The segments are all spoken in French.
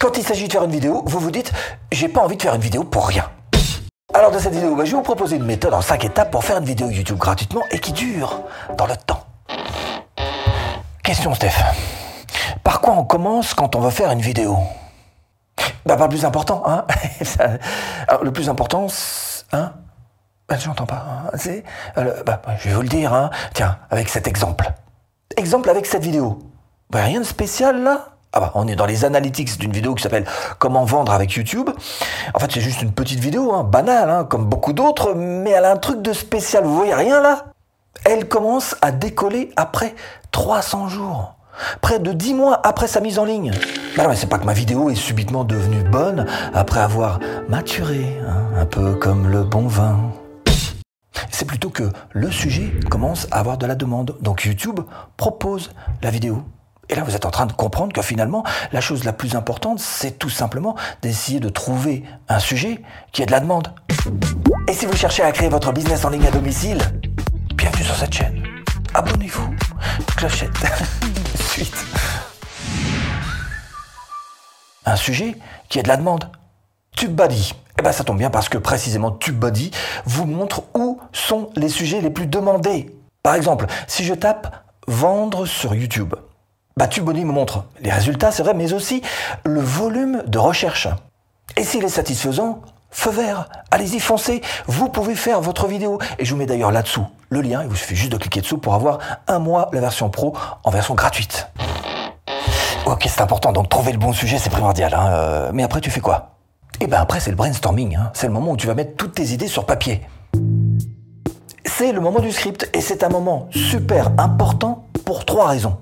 Quand il s'agit de faire une vidéo, vous vous dites, j'ai pas envie de faire une vidéo pour rien. Alors dans cette vidéo, bah, je vais vous proposer une méthode en 5 étapes pour faire une vidéo YouTube gratuitement et qui dure dans le temps. Question Steph. Par quoi on commence quand on veut faire une vidéo? Bah pas le plus important, hein Le plus important, hein bah, J'entends pas. Hein euh, bah, je vais vous le dire, hein. Tiens, avec cet exemple. Exemple avec cette vidéo. Bah, rien de spécial là? Ah bah, on est dans les analytics d'une vidéo qui s'appelle Comment vendre avec YouTube. En fait, c'est juste une petite vidéo, hein, banale, hein, comme beaucoup d'autres, mais elle a un truc de spécial. Vous voyez rien là? Elle commence à décoller après 300 jours. Près de 10 mois après sa mise en ligne. Bah non, mais c'est pas que ma vidéo est subitement devenue bonne après avoir maturé, hein, un peu comme le bon vin. C'est plutôt que le sujet commence à avoir de la demande. Donc YouTube propose la vidéo. Et là, vous êtes en train de comprendre que finalement, la chose la plus importante, c'est tout simplement d'essayer de trouver un sujet qui ait de la demande. Et si vous cherchez à créer votre business en ligne à domicile, bienvenue sur cette chaîne. Abonnez-vous. Clochette. Suite. Un sujet qui ait de la demande. TubeBuddy. Eh bien, ça tombe bien parce que précisément TubeBuddy vous montre où sont les sujets les plus demandés. Par exemple, si je tape vendre sur YouTube, bah, TubeBuddy me montre les résultats, c'est vrai, mais aussi le volume de recherche. Et s'il est satisfaisant, feu vert, allez-y, foncez, vous pouvez faire votre vidéo. Et je vous mets d'ailleurs là-dessous le lien, il vous suffit juste de cliquer dessous pour avoir un mois la version pro en version gratuite. Ok, c'est important, donc trouver le bon sujet, c'est primordial. Hein, euh, mais après, tu fais quoi? Et eh ben après, c'est le brainstorming, hein. c'est le moment où tu vas mettre toutes tes idées sur papier. C'est le moment du script, et c'est un moment super important pour trois raisons.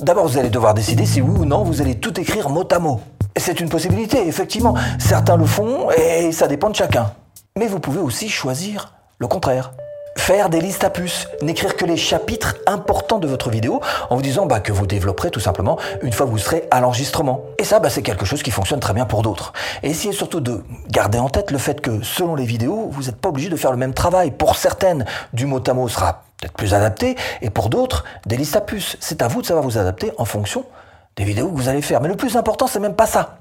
D'abord, vous allez devoir décider si oui ou non vous allez tout écrire mot à mot. C'est une possibilité, effectivement. Certains le font et ça dépend de chacun. Mais vous pouvez aussi choisir le contraire. Faire des listes à puces, n'écrire que les chapitres importants de votre vidéo en vous disant bah, que vous développerez tout simplement une fois que vous serez à l'enregistrement. Et ça, bah, c'est quelque chose qui fonctionne très bien pour d'autres. Et essayez surtout de garder en tête le fait que selon les vidéos, vous n'êtes pas obligé de faire le même travail. Pour certaines, du mot à mot sera peut-être plus adapté, et pour d'autres, des listes à puces. C'est à vous de savoir vous adapter en fonction des vidéos que vous allez faire. Mais le plus important, c'est même pas ça.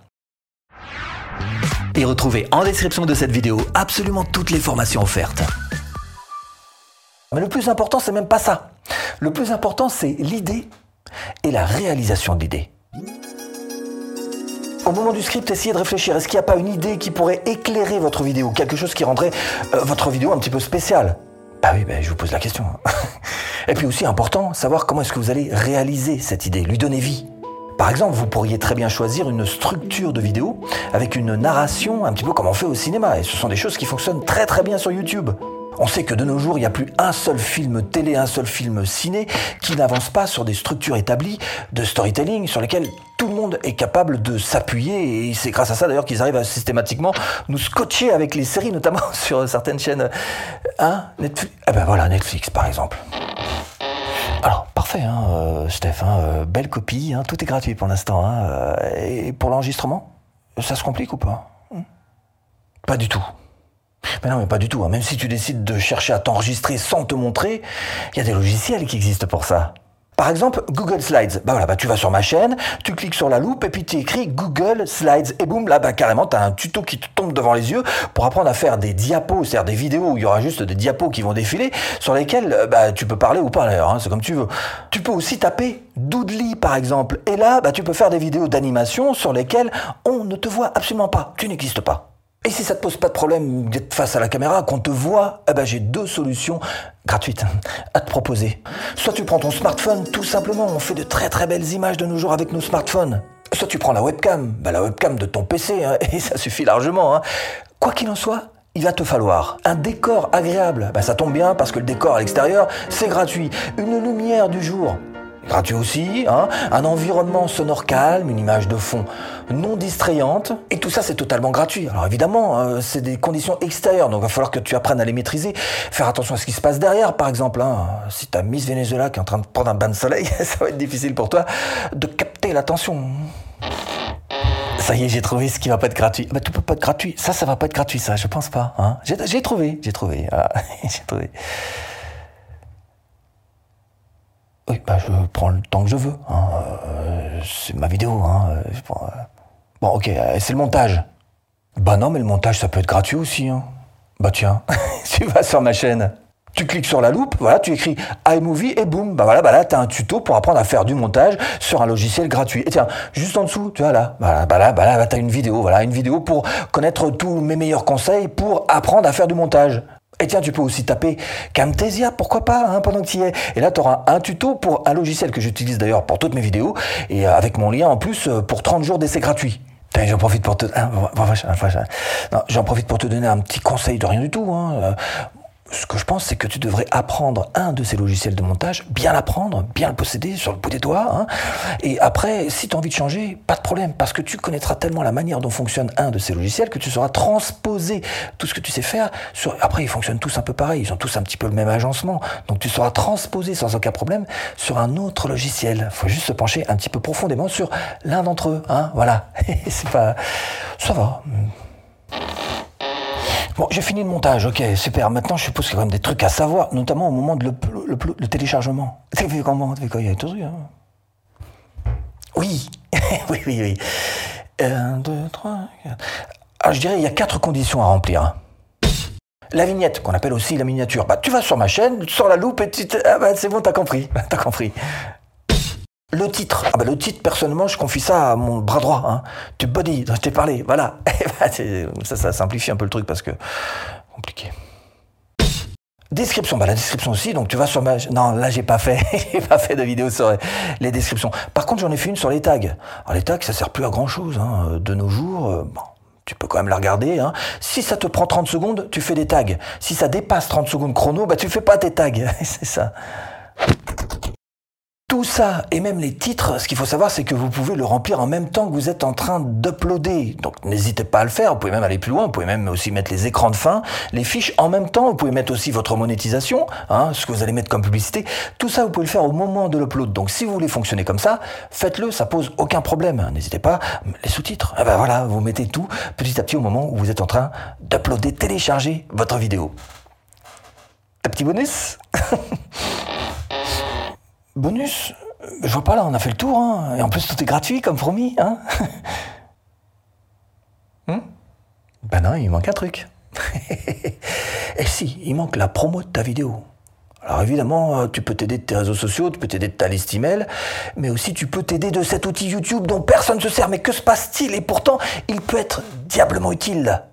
Et retrouvez en description de cette vidéo absolument toutes les formations offertes. Mais le plus important, c'est même pas ça. Le plus important, c'est l'idée et la réalisation de l'idée. Au moment du script, essayez de réfléchir. Est-ce qu'il n'y a pas une idée qui pourrait éclairer votre vidéo? Quelque chose qui rendrait euh, votre vidéo un petit peu spéciale? Bah oui, ben, je vous pose la question. et puis aussi important, savoir comment est-ce que vous allez réaliser cette idée, lui donner vie. Par exemple, vous pourriez très bien choisir une structure de vidéo avec une narration un petit peu comme on fait au cinéma. Et ce sont des choses qui fonctionnent très très bien sur YouTube. On sait que de nos jours, il n'y a plus un seul film télé, un seul film ciné qui n'avance pas sur des structures établies de storytelling sur lesquelles tout le monde est capable de s'appuyer et c'est grâce à ça d'ailleurs qu'ils arrivent à systématiquement nous scotcher avec les séries, notamment sur certaines chaînes. Hein Netflix? Eh ben voilà, Netflix par exemple. Alors, parfait, hein, euh, Steph, hein, euh, belle copie, hein, tout est gratuit pour l'instant. Hein, euh, et pour l'enregistrement, ça se complique ou pas? Hmm? Pas du tout. Mais non, mais pas du tout. Hein. Même si tu décides de chercher à t'enregistrer sans te montrer, il y a des logiciels qui existent pour ça. Par exemple, Google Slides. Bah voilà, bah tu vas sur ma chaîne, tu cliques sur la loupe et puis tu écris Google Slides et boum, là bah carrément tu as un tuto qui te tombe devant les yeux pour apprendre à faire des diapos, c'est-à-dire des vidéos où il y aura juste des diapos qui vont défiler sur lesquels euh, bah, tu peux parler ou pas hein, c'est comme tu veux. Tu peux aussi taper Doodly par exemple et là bah, tu peux faire des vidéos d'animation sur lesquelles on ne te voit absolument pas, tu n'existes pas. Et si ça te pose pas de problème d'être face à la caméra, qu'on te voit, eh ben j'ai deux solutions gratuites à te proposer. Soit tu prends ton smartphone, tout simplement, on fait de très très belles images de nos jours avec nos smartphones. Soit tu prends la webcam, bah, la webcam de ton PC, hein, et ça suffit largement. Hein. Quoi qu'il en soit, il va te falloir un décor agréable. Bah, ça tombe bien parce que le décor à l'extérieur, c'est gratuit. Une lumière du jour, gratuit aussi, hein, un environnement sonore calme, une image de fond non distrayante, et tout ça c'est totalement gratuit. Alors évidemment, euh, c'est des conditions extérieures, donc il va falloir que tu apprennes à les maîtriser, faire attention à ce qui se passe derrière, par exemple. Hein. Si tu as Miss Venezuela qui est en train de prendre un bain de soleil, ça va être difficile pour toi de capter l'attention. Ça y est, j'ai trouvé ce qui va pas être gratuit. Bah, tout peut pas être gratuit. Ça, ça va pas être gratuit, ça, je pense pas. Hein. J'ai trouvé, j'ai trouvé. j'ai trouvé. Bah, je prends le temps que je veux. Hein. Euh, c'est ma vidéo. Hein. Euh, Bon, ok, euh, c'est le montage. Bah non, mais le montage, ça peut être gratuit aussi. Hein. Bah tiens, tu vas sur ma chaîne. Tu cliques sur la loupe, voilà, tu écris iMovie et boum, bah voilà, bah là, t'as un tuto pour apprendre à faire du montage sur un logiciel gratuit. Et tiens, juste en dessous, tu vois là, bah, bah là, bah là, bah t'as une vidéo, voilà, une vidéo pour connaître tous mes meilleurs conseils pour apprendre à faire du montage. Et tiens, tu peux aussi taper Camtasia, pourquoi pas, hein, pendant que tu y es. Et là, tu auras un tuto pour un logiciel que j'utilise d'ailleurs pour toutes mes vidéos, et euh, avec mon lien en plus euh, pour 30 jours d'essai gratuit. J'en profite pour te, hein, j'en profite pour te donner un petit conseil de rien du tout. Hein. Ce que je pense, c'est que tu devrais apprendre un de ces logiciels de montage, bien l'apprendre, bien le posséder sur le bout des doigts. Hein. Et après, si tu as envie de changer, pas de problème, parce que tu connaîtras tellement la manière dont fonctionne un de ces logiciels que tu sauras transposer tout ce que tu sais faire. Sur... Après, ils fonctionnent tous un peu pareil, ils ont tous un petit peu le même agencement. Donc tu sauras transposer sans aucun problème sur un autre logiciel. Il faut juste se pencher un petit peu profondément sur l'un d'entre eux. Hein. Voilà. c'est pas... Ça va. Bon, j'ai fini le montage, ok, super. Maintenant, je suppose qu'il y a quand même des trucs à savoir, notamment au moment de le, téléchargement. Tu fait comment? Fait quoi? Il y a tout hein? Oui, oui, oui, oui. Un, deux, trois, quatre. Alors, je dirais, il y a quatre conditions à remplir. La vignette, qu'on appelle aussi la miniature. Bah, tu vas sur ma chaîne, tu sors la loupe et tu... Ah bah, c'est bon, t'as compris. T'as compris. Le titre, ah bah le titre, personnellement, je confie ça à mon bras droit, hein. Tu body, dont je t'ai parlé, voilà. Eh ben, ça, ça simplifie un peu le truc parce que compliqué. Description, bah la description aussi, donc tu vas sur ma... Non, là j'ai pas fait, pas fait de vidéo sur les descriptions. Par contre, j'en ai fait une sur les tags. Alors les tags, ça sert plus à grand chose, hein. De nos jours, euh, bon, tu peux quand même la regarder. Hein. Si ça te prend 30 secondes, tu fais des tags. Si ça dépasse 30 secondes chrono, bah tu fais pas tes tags. C'est ça. Tout ça, et même les titres, ce qu'il faut savoir, c'est que vous pouvez le remplir en même temps que vous êtes en train d'uploader. Donc n'hésitez pas à le faire, vous pouvez même aller plus loin, vous pouvez même aussi mettre les écrans de fin, les fiches en même temps, vous pouvez mettre aussi votre monétisation, hein, ce que vous allez mettre comme publicité. Tout ça, vous pouvez le faire au moment de l'upload. Donc si vous voulez fonctionner comme ça, faites-le, ça pose aucun problème. N'hésitez pas, les sous-titres, eh ben voilà, vous mettez tout petit à petit au moment où vous êtes en train d'uploader, télécharger votre vidéo. Un petit bonus? Bonus Je vois pas là, on a fait le tour. Hein. Et en plus, tout est gratuit, comme promis. Hein hmm? Ben non, il manque un truc. Et si, il manque la promo de ta vidéo. Alors évidemment, euh, tu peux t'aider de tes réseaux sociaux, tu peux t'aider de ta liste email, mais aussi tu peux t'aider de cet outil YouTube dont personne ne se sert. Mais que se passe-t-il? Et pourtant, il peut être diablement utile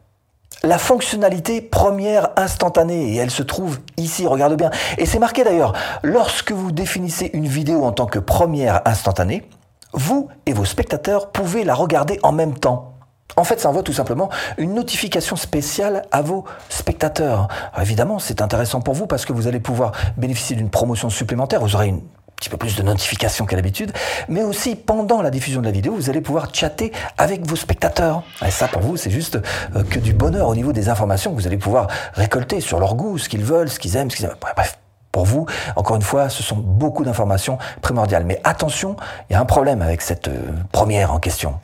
la fonctionnalité première instantanée et elle se trouve ici, regarde bien. Et c'est marqué d'ailleurs, lorsque vous définissez une vidéo en tant que première instantanée, vous et vos spectateurs pouvez la regarder en même temps. En fait, ça envoie tout simplement une notification spéciale à vos spectateurs. évidemment, c'est intéressant pour vous parce que vous allez pouvoir bénéficier d'une promotion supplémentaire. Vous aurez une petit peu plus de notifications qu'à l'habitude, mais aussi pendant la diffusion de la vidéo, vous allez pouvoir chatter avec vos spectateurs. Et ça, pour vous, c'est juste euh, que du bonheur au niveau des informations que vous allez pouvoir récolter sur leur goût, ce qu'ils veulent, ce qu'ils aiment, ce qu'ils aiment. Bref, pour vous, encore une fois, ce sont beaucoup d'informations primordiales. Mais attention, il y a un problème avec cette euh, première en question.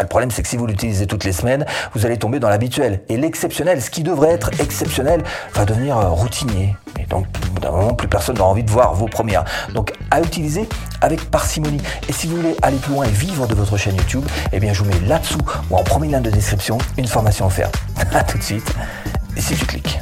Le problème, c'est que si vous l'utilisez toutes les semaines, vous allez tomber dans l'habituel. Et l'exceptionnel, ce qui devrait être exceptionnel, va devenir euh, routinier. Et donc, d'un moment, plus personne n'a envie de voir vos premières. Donc, à utiliser avec parcimonie. Et si vous voulez aller plus loin et vivre de votre chaîne YouTube, eh bien, je vous mets là-dessous ou en premier lien de description une formation offerte. À tout de suite. Et si tu cliques.